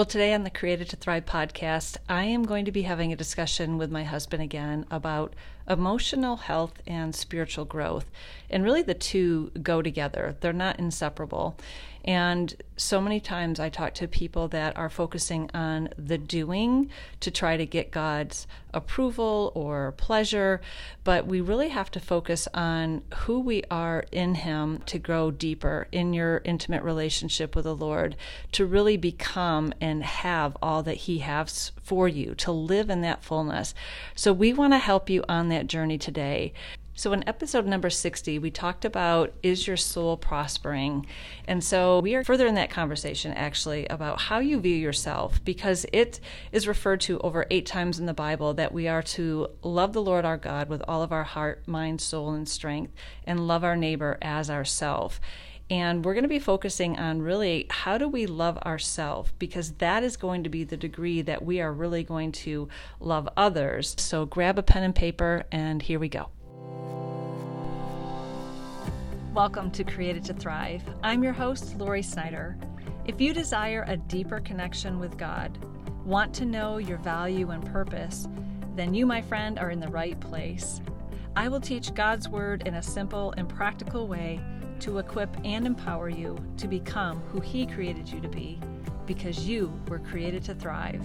Well, today on the Created to Thrive podcast, I am going to be having a discussion with my husband again about emotional health and spiritual growth. And really, the two go together, they're not inseparable. And so many times I talk to people that are focusing on the doing to try to get God's approval or pleasure, but we really have to focus on who we are in Him to grow deeper in your intimate relationship with the Lord, to really become and have all that He has for you, to live in that fullness. So we want to help you on that journey today. So, in episode number 60, we talked about is your soul prospering? And so, we are further in that conversation actually about how you view yourself because it is referred to over eight times in the Bible that we are to love the Lord our God with all of our heart, mind, soul, and strength, and love our neighbor as ourself. And we're going to be focusing on really how do we love ourselves because that is going to be the degree that we are really going to love others. So grab a pen and paper, and here we go. Welcome to Created to Thrive. I'm your host, Lori Snyder. If you desire a deeper connection with God, want to know your value and purpose, then you, my friend, are in the right place. I will teach God's Word in a simple and practical way to equip and empower you to become who He created you to be because you were created to thrive.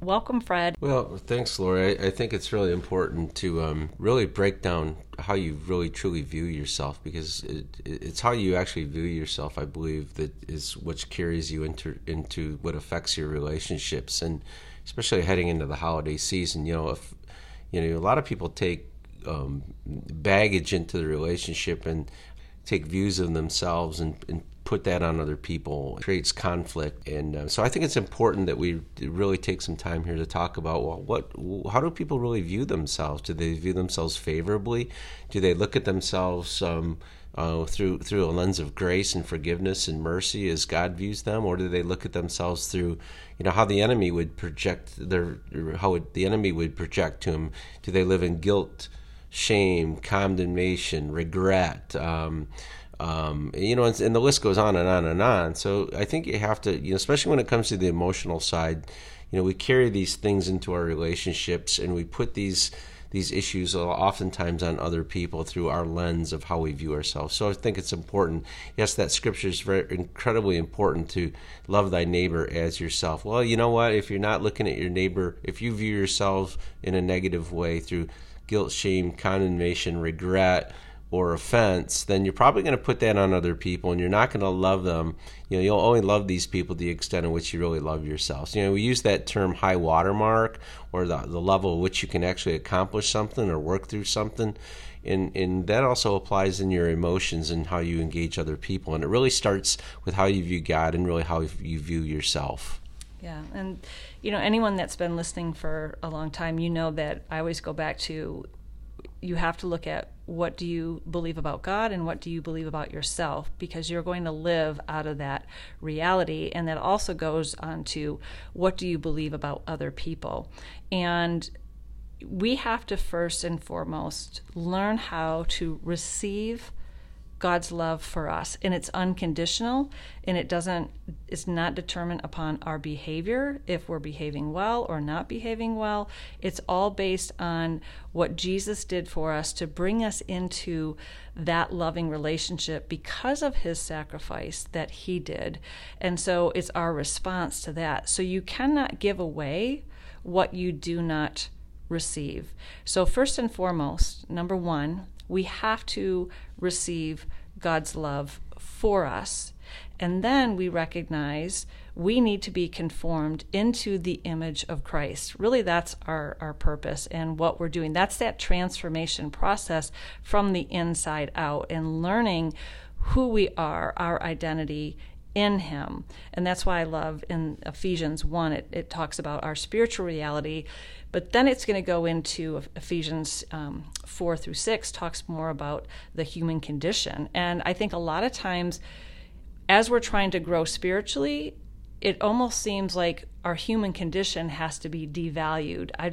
Welcome, Fred. Well, thanks, Lori. I, I think it's really important to um, really break down how you really truly view yourself because it, it's how you actually view yourself. I believe that is what carries you into into what affects your relationships, and especially heading into the holiday season. You know, if you know a lot of people take um, baggage into the relationship and take views of themselves and, and put that on other people. Creates conflict. And uh, so i think it's important that we really take some time here to talk about well what how do people really view themselves? Do they view themselves favorably? Do they look at themselves um, uh, through through a lens of grace and forgiveness and mercy as God views them, or do they look at themselves through, you know, how the enemy would project their how would, the enemy would project to them? Do they live in guilt, shame, condemnation, regret? Um, um, you know, and, and, the list goes on and on and on. So I think you have to, you know, especially when it comes to the emotional side, you know, we carry these things into our relationships and we put these these issues oftentimes on other people through our lens of how we view ourselves. So I think it's important. Yes, that scripture is very incredibly important to love thy neighbor as yourself. Well, you know what? If you're not looking at your neighbor, if you view yourself in a negative way through guilt, shame, condemnation, regret, or offense, then you're probably going to put that on other people and you're not going to love them. You know, you'll only love these people to the extent in which you really love yourself. So, you know, we use that term high watermark or the, the level at which you can actually accomplish something or work through something. And, and that also applies in your emotions and how you engage other people. And it really starts with how you view God and really how you view yourself. Yeah, and you know anyone that's been listening for a long time, you know that I always go back to you have to look at what do you believe about God and what do you believe about yourself? Because you're going to live out of that reality. And that also goes on to what do you believe about other people? And we have to first and foremost learn how to receive God's love for us. And it's unconditional and it doesn't it's not determined upon our behavior if we're behaving well or not behaving well. It's all based on what Jesus did for us to bring us into that loving relationship because of his sacrifice that he did. And so it's our response to that. So you cannot give away what you do not receive. So first and foremost number 1 we have to receive God's love for us. And then we recognize we need to be conformed into the image of Christ. Really, that's our, our purpose and what we're doing. That's that transformation process from the inside out and learning who we are, our identity in Him. And that's why I love in Ephesians 1, it, it talks about our spiritual reality. But then it's going to go into Ephesians um, 4 through 6, talks more about the human condition. And I think a lot of times, as we're trying to grow spiritually, it almost seems like our human condition has to be devalued. I,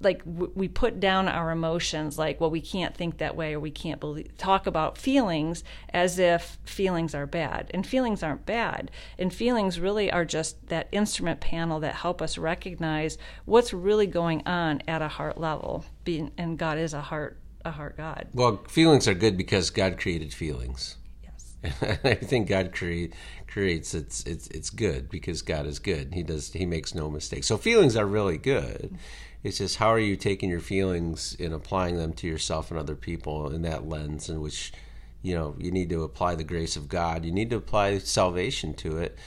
like we put down our emotions like well we can't think that way or we can't believe, talk about feelings as if feelings are bad. And feelings aren't bad. And feelings really are just that instrument panel that help us recognize what's really going on at a heart level. Being, and god is a heart a heart god. Well feelings are good because god created feelings. Yes. I think god create, creates it's it's it's good because god is good. He does he makes no mistakes. So feelings are really good it's just how are you taking your feelings and applying them to yourself and other people in that lens in which you know you need to apply the grace of god. You need to apply salvation to it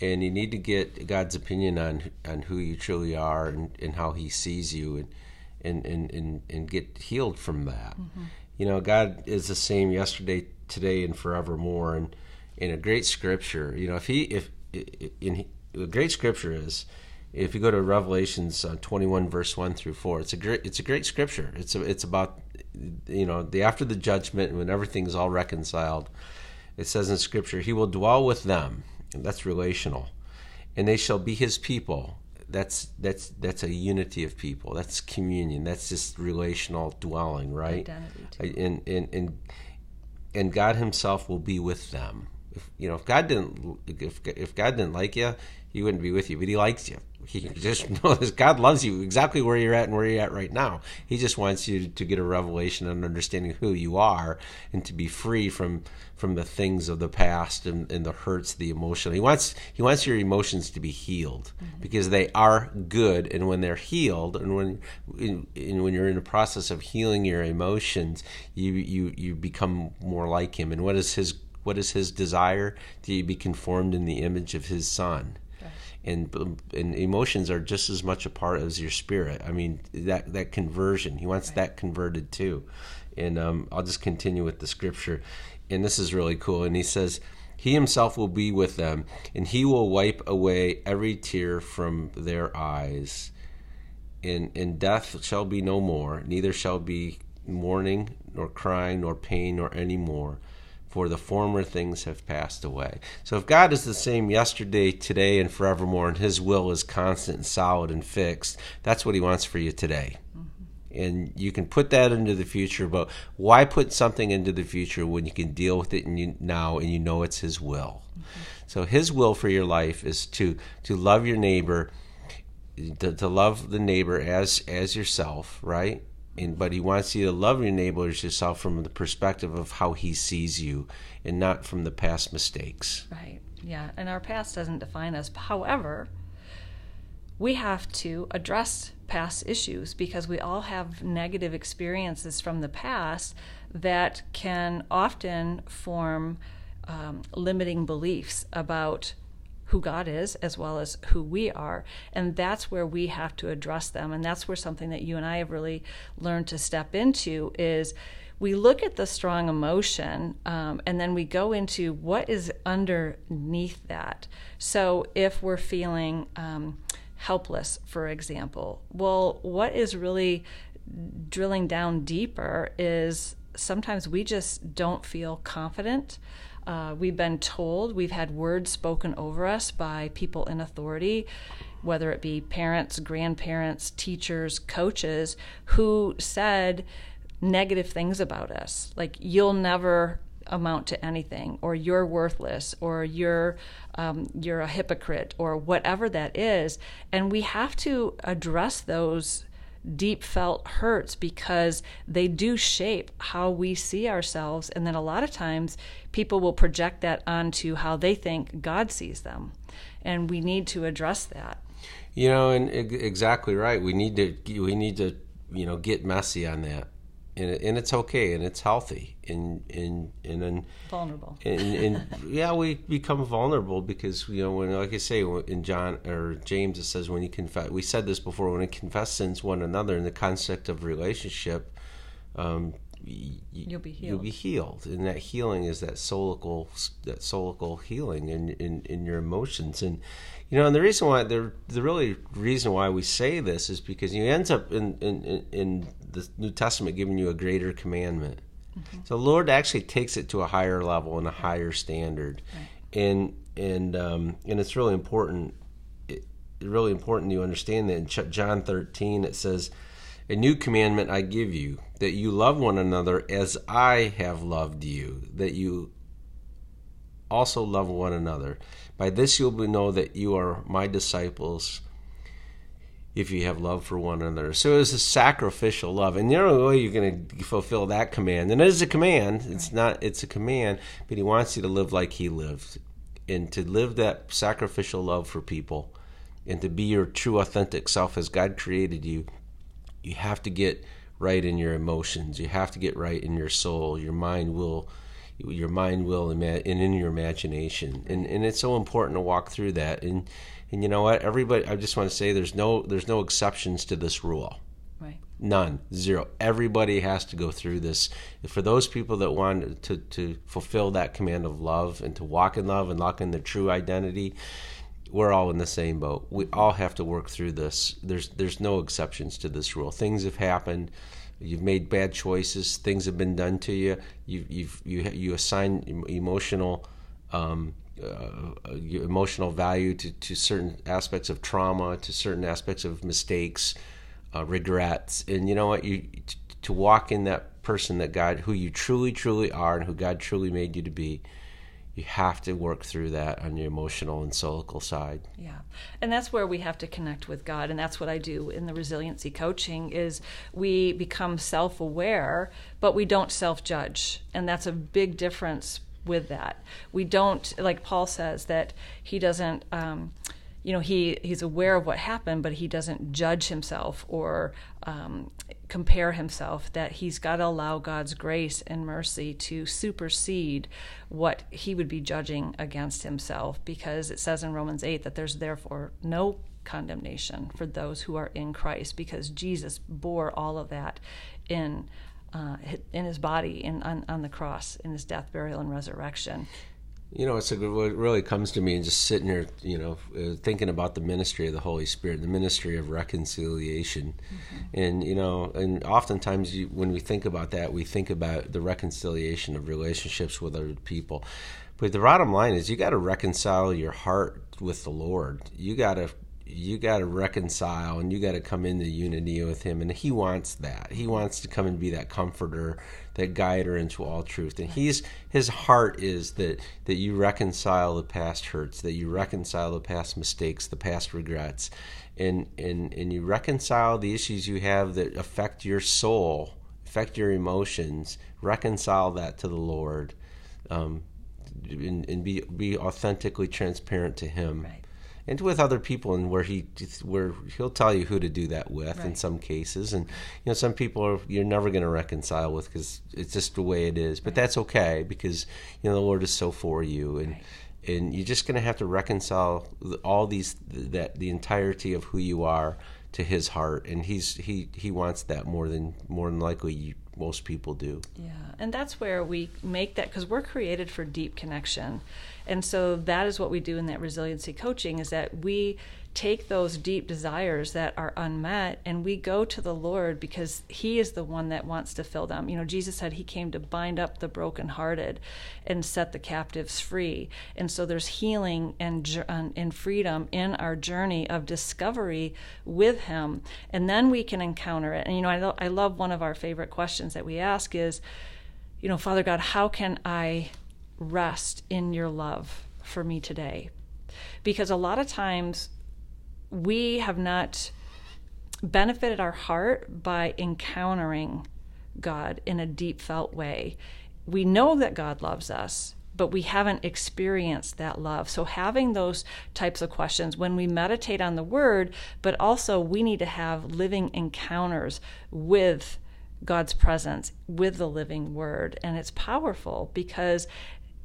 and you need to get god's opinion on on who you truly are and, and how he sees you and and, and, and, and get healed from that. Mm-hmm. you know god is the same yesterday today and forevermore. And in a great scripture you know if he if in a great scripture is if you go to Revelations uh, 21 verse 1 through 4 it's a great it's a great scripture. It's a, it's about you know the after the judgment when everything's all reconciled it says in scripture he will dwell with them. That's relational. And they shall be his people. That's that's that's a unity of people. That's communion. That's just relational dwelling right? And and and and God himself will be with them. If you know if God didn't if if God didn't like you he wouldn't be with you but he likes you he just knows God loves you exactly where you're at and where you're at right now. He just wants you to get a revelation and understanding who you are and to be free from from the things of the past and, and the hurts, the emotion. He wants he wants your emotions to be healed mm-hmm. because they are good, and when they're healed, and when when you're in the process of healing your emotions, you you you become more like Him. And what is His what is His desire? To be conformed in the image of His Son and and emotions are just as much a part as your spirit. I mean that that conversion. He wants right. that converted too. And um, I'll just continue with the scripture, and this is really cool. And he says. He himself will be with them, and he will wipe away every tear from their eyes. And, and death shall be no more, neither shall be mourning, nor crying, nor pain, nor any more for the former things have passed away. So if God is the same yesterday, today, and forevermore, and His will is constant and solid and fixed, that's what He wants for you today. Mm-hmm. And you can put that into the future, but why put something into the future when you can deal with it you, now and you know it's His will? Mm-hmm. So His will for your life is to to love your neighbor, to, to love the neighbor as as yourself, right? And but he wants you to love your neighbor as yourself from the perspective of how he sees you and not from the past mistakes. Right yeah and our past doesn't define us. However we have to address past issues because we all have negative experiences from the past that can often form um, limiting beliefs about who God is as well as who we are. And that's where we have to address them. And that's where something that you and I have really learned to step into is we look at the strong emotion um, and then we go into what is underneath that. So if we're feeling um, helpless, for example, well, what is really drilling down deeper is sometimes we just don't feel confident. Uh, we've been told, we've had words spoken over us by people in authority, whether it be parents, grandparents, teachers, coaches, who said negative things about us. Like, you'll never amount to anything, or you're worthless, or you're um, you're a hypocrite, or whatever that is. And we have to address those deep felt hurts because they do shape how we see ourselves. And then a lot of times people will project that onto how they think God sees them. And we need to address that. You know, and exactly right. We need to we need to you know get messy on that and, and it's okay and it's healthy and and and, and vulnerable and, and yeah we become vulnerable because you know when like I say in John or James it says when you confess we said this before when you confess sins one another in the concept of relationship um, y- You'll be You'll healed. be healed, and that healing is that soulical that soulical healing in, in in your emotions. And you know, and the reason why the the really reason why we say this is because you ends up in, in- in the New Testament giving you a greater commandment. So the Lord actually takes it to a higher level and a higher standard, and and um, and it's really important. It, really important you understand that in Ch- John 13 it says, "A new commandment I give you, that you love one another as I have loved you, that you also love one another. By this you'll know that you are my disciples." If you have love for one another. So it's a sacrificial love. And the only way you're going to fulfill that command, and it is a command, it's not, it's a command, but he wants you to live like he lived. And to live that sacrificial love for people and to be your true, authentic self as God created you, you have to get right in your emotions. You have to get right in your soul, your mind, will. Your mind, will, and in your imagination, and and it's so important to walk through that. And and you know what? Everybody, I just want to say, there's no there's no exceptions to this rule. Right. None, zero. Everybody has to go through this. For those people that want to, to fulfill that command of love and to walk in love and lock in their true identity, we're all in the same boat. We all have to work through this. There's there's no exceptions to this rule. Things have happened. You've made bad choices. Things have been done to you. You've, you've you you assign emotional. Um, uh, emotional value to, to certain aspects of trauma, to certain aspects of mistakes, uh, regrets, and you know what? You to walk in that person that God, who you truly, truly are, and who God truly made you to be. You have to work through that on your emotional and soulical side. Yeah. And that's where we have to connect with God and that's what I do in the resiliency coaching is we become self-aware but we don't self-judge. And that's a big difference with that. We don't like Paul says that he doesn't um you know he he's aware of what happened but he doesn't judge himself or um, compare himself that he's got to allow god's grace and mercy to supersede what he would be judging against himself. Because it says in romans 8 that there's therefore no condemnation for those who are in christ because jesus bore all of that in uh, in his body in on, on the cross in his death burial and resurrection You know, it's a good, what really comes to me and just sitting here, you know, uh, thinking about the ministry of the Holy Spirit, the ministry of reconciliation, and you know, and oftentimes you, when we think about that, we think about the reconciliation of relationships with other people. But the bottom line is, you got to reconcile your heart with the Lord. You got to you got to reconcile and you got to come into unity with him and he wants that he wants to come and be that comforter that guide her into all truth and he's his heart is that that you reconcile the past hurts that you reconcile the past mistakes the past regrets and and and you reconcile the issues you have that affect your soul affect your emotions reconcile that to the lord um, and, and be be authentically transparent to him Right. And with other people and where he where he'll tell you who to do that with in some cases. And you know some people are you're never going to reconcile with because it's just the way it is. But that's okay because you know the lord is so for you. And and you're just going to have to reconcile all these that the entirety of who you are to his heart. And he's he he wants that more than more than likely you, most people do. Yeah, and that's where we make that because we're created for deep connection, and so that is what we do in that resiliency coaching is that we take those deep desires that are unmet and we go to the Lord because He is the one that wants to fill them. You know, Jesus said He came to bind up the brokenhearted and set the captives free, and so there's healing and and freedom in our journey of discovery with Him, and then we can encounter it. And you know, I, lo- I love one of our favorite questions that we ask is, you know, Father God, how can I rest in your love for me today? Because a lot of times we have not benefited our heart by encountering God in a deep felt way. We know that God loves us, but we haven't experienced that love. So, having those types of questions when we meditate on the word, but also we need to have living encounters with God's presence, with the living word. And it's powerful because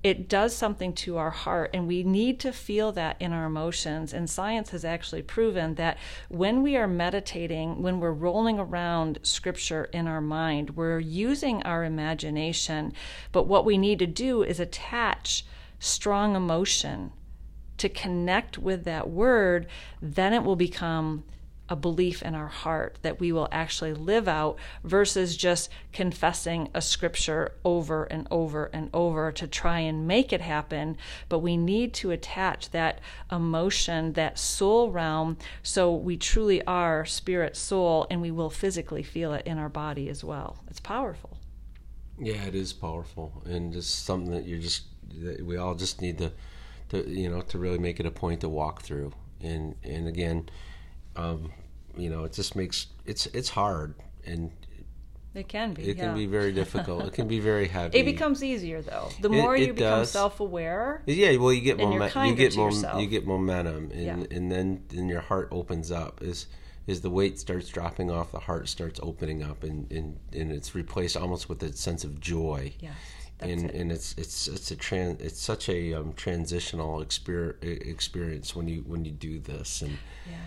it does something to our heart, and we need to feel that in our emotions. And science has actually proven that when we are meditating, when we're rolling around scripture in our mind, we're using our imagination. But what we need to do is attach strong emotion to connect with that word, then it will become a belief in our heart that we will actually live out versus just confessing a scripture over and over and over to try and make it happen. But we need to attach that emotion, that soul realm, so we truly are spirit, soul, and we will physically feel it in our body as well. It's powerful. Yeah, it is powerful, and it's something that you're just that we all just need to, to you know, to really make it a point to walk through. And and again, um, you know, it just makes it's it's hard and it can be. It yeah. can be very difficult. it can be very heavy. It becomes easier though. The more it, it you become does. self-aware. Yeah, well, you get momentum. You get mom- you get momentum, and yeah. and then then your heart opens up. Is is the weight starts dropping off, the heart starts opening up, and and, and it's replaced almost with a sense of joy. Yeah. and it. and it's it's it's a trans it's such a um, transitional experience experience when you when you do this and yeah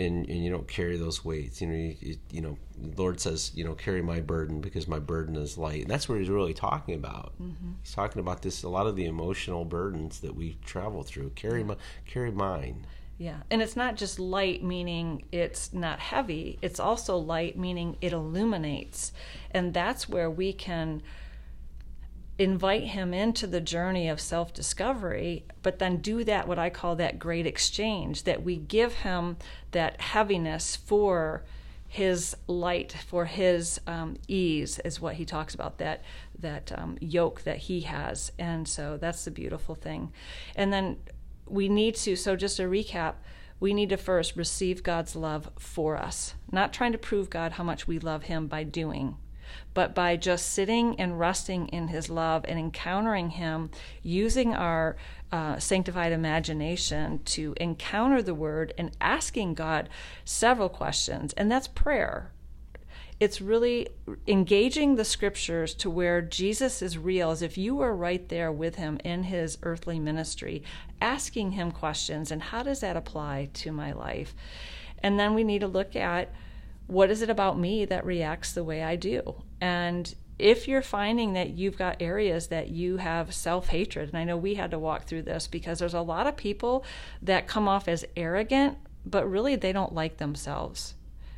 and, and you don't carry those weights. You know, you, you, know, the Lord says, you know, carry my burden because my burden is light, and that's what He's really talking about. Mm-hmm. He's talking about this a lot of the emotional burdens that we travel through. Carry my, carry mine. Yeah, and it's not just light meaning it's not heavy. It's also light meaning it illuminates, and that's where we can invite him into the journey of self discovery, but then do that, what I call that great exchange, that we give him that heaviness for his light, for his um, ease, is what he talks about, that, that um, yoke that he has. And so that's the beautiful thing. And then we need to, so just a recap, we need to first receive God's love for us, not trying to prove God how much we love him by doing but by just sitting and resting in His love and encountering Him, using our uh, sanctified imagination to encounter the Word and asking God several questions. And that's prayer. It's really engaging the scriptures to where Jesus is real, as if you were right there with him in his earthly ministry, asking him questions and how does that apply to my life? And then we need to look at what is it about me that reacts the way I do? And if you're finding that you've got areas that you have self hatred, and I know we had to walk through this because there's a lot of people that come off as arrogant, but really they don't like themselves.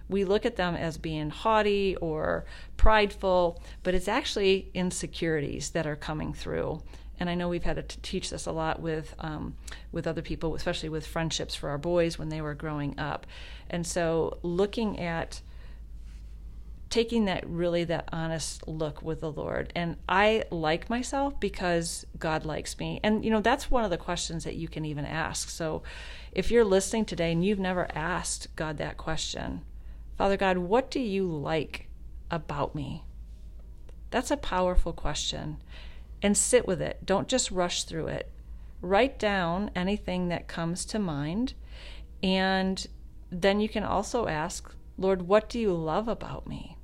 We look at them as being haughty or prideful, but it's actually insecurities that are coming through. And I know we've had to teach this a lot with um, with other people, especially with friendships for our boys when they were growing up. And so, looking at taking that really that honest look with the Lord. And I like myself because God likes me. And you know, that's one of the questions that you can even ask. So if you're listening today and you've never asked God that question, Father God, what do you like about me? That's a powerful question. And sit with it. Don't just rush through it. Write down anything that comes to mind. And then you can also ask, Lord, what do you love about me?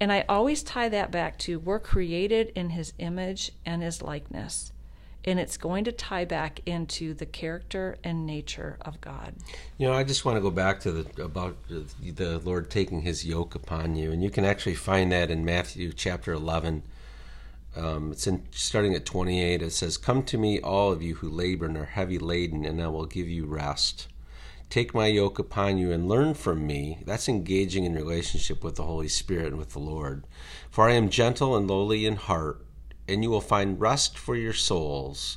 And I always tie that back to we're created in his image and his likeness. And it's going to tie back into the character and nature of God. You know, I just want to go back to the about the Lord taking His yoke upon you, and you can actually find that in Matthew chapter eleven. Um, it's in starting at twenty eight. It says, "Come to me, all of you who labor and are heavy laden, and I will give you rest." Take my yoke upon you and learn from me. That's engaging in relationship with the Holy Spirit and with the Lord. For I am gentle and lowly in heart, and you will find rest for your souls.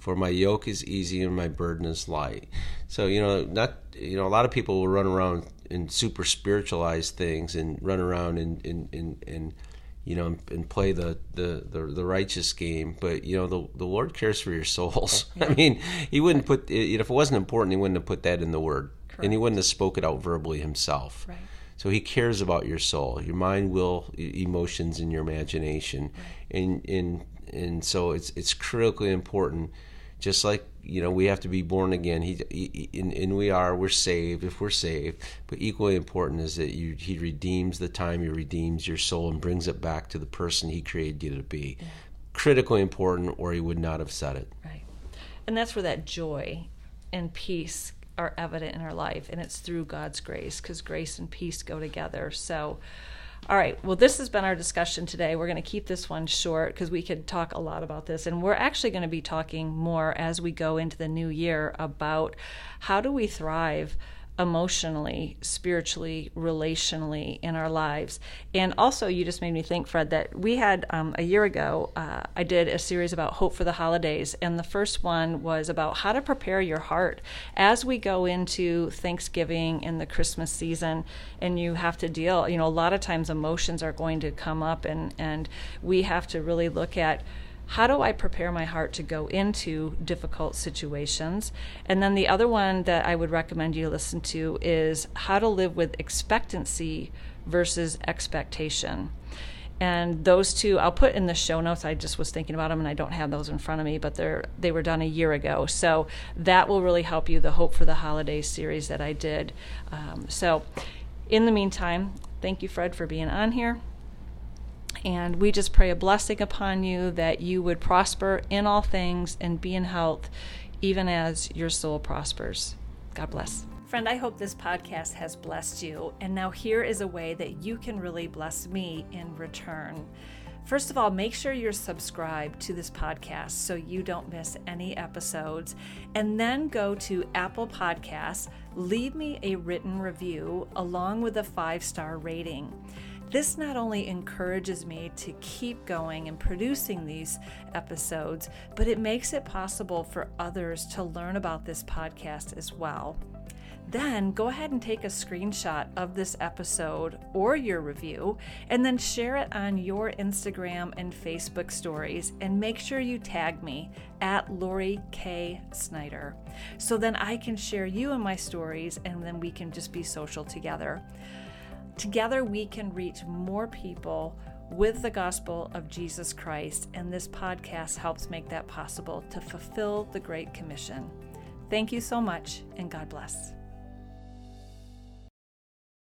For my yoke is easy and my burden is light. So, you know, not you know, a lot of people will run around and super spiritualize things and run around and and, and, and you know, and play the, the, the, the, righteous game. But, you know, the, the Lord cares for your souls. Yeah. I mean, he wouldn't put, if it wasn't important, he wouldn't have put that in the word. Correct. And he wouldn't have spoke it out verbally himself. Right. So he cares about your soul, your mind, will, emotions, and your imagination. Right. And, and, and so it's, it's critically important just like you know we have to be born again he, he and, and, we are we're saved if we're saved but equally important is that you, he redeems the time he redeems your soul and brings it back to the person he created you to be critically important or he would not have said it. Right. And that's where that joy and peace are evident in our life. And it's through God's grace because grace and peace go together. So, all right. Well, this has been our discussion today. We're going to keep this one short because we could talk a lot about this. And we're actually going to be talking more as we go into the new year about how do we thrive emotionally, spiritually, relationally in our lives. And also, you just made me think, Fred, that we had um, a year ago, uh, I did a series about hope for the holidays. And the first one was about how to prepare your heart as we go into Thanksgiving and the Christmas season. And you have to deal, you know, a lot of times emotions are going to come up, and, and we have to really look at how do I prepare my heart to go into difficult situations? And then the other one that I would recommend you listen to is how to live with expectancy versus expectation. And those two I'll put in the show notes. I just was thinking about them and I don't have those in front of me, but they're they were done a year ago. So that will really help you the Hope for the Holiday series that I did. Um, so in the meantime, thank you, Fred, for being on here. And we just pray a blessing upon you that you would prosper in all things and be in health, even as your soul prospers. God bless. Friend, I hope this podcast has blessed you. And now here is a way that you can really bless me in return. First of all, make sure you're subscribed to this podcast so you don't miss any episodes. And then go to Apple Podcasts, leave me a written review along with a five star rating. This not only encourages me to keep going and producing these episodes, but it makes it possible for others to learn about this podcast as well. Then go ahead and take a screenshot of this episode or your review and then share it on your Instagram and Facebook stories and make sure you tag me at Lori K. Snyder so then I can share you in my stories and then we can just be social together. Together, we can reach more people with the gospel of Jesus Christ, and this podcast helps make that possible to fulfill the Great Commission. Thank you so much, and God bless.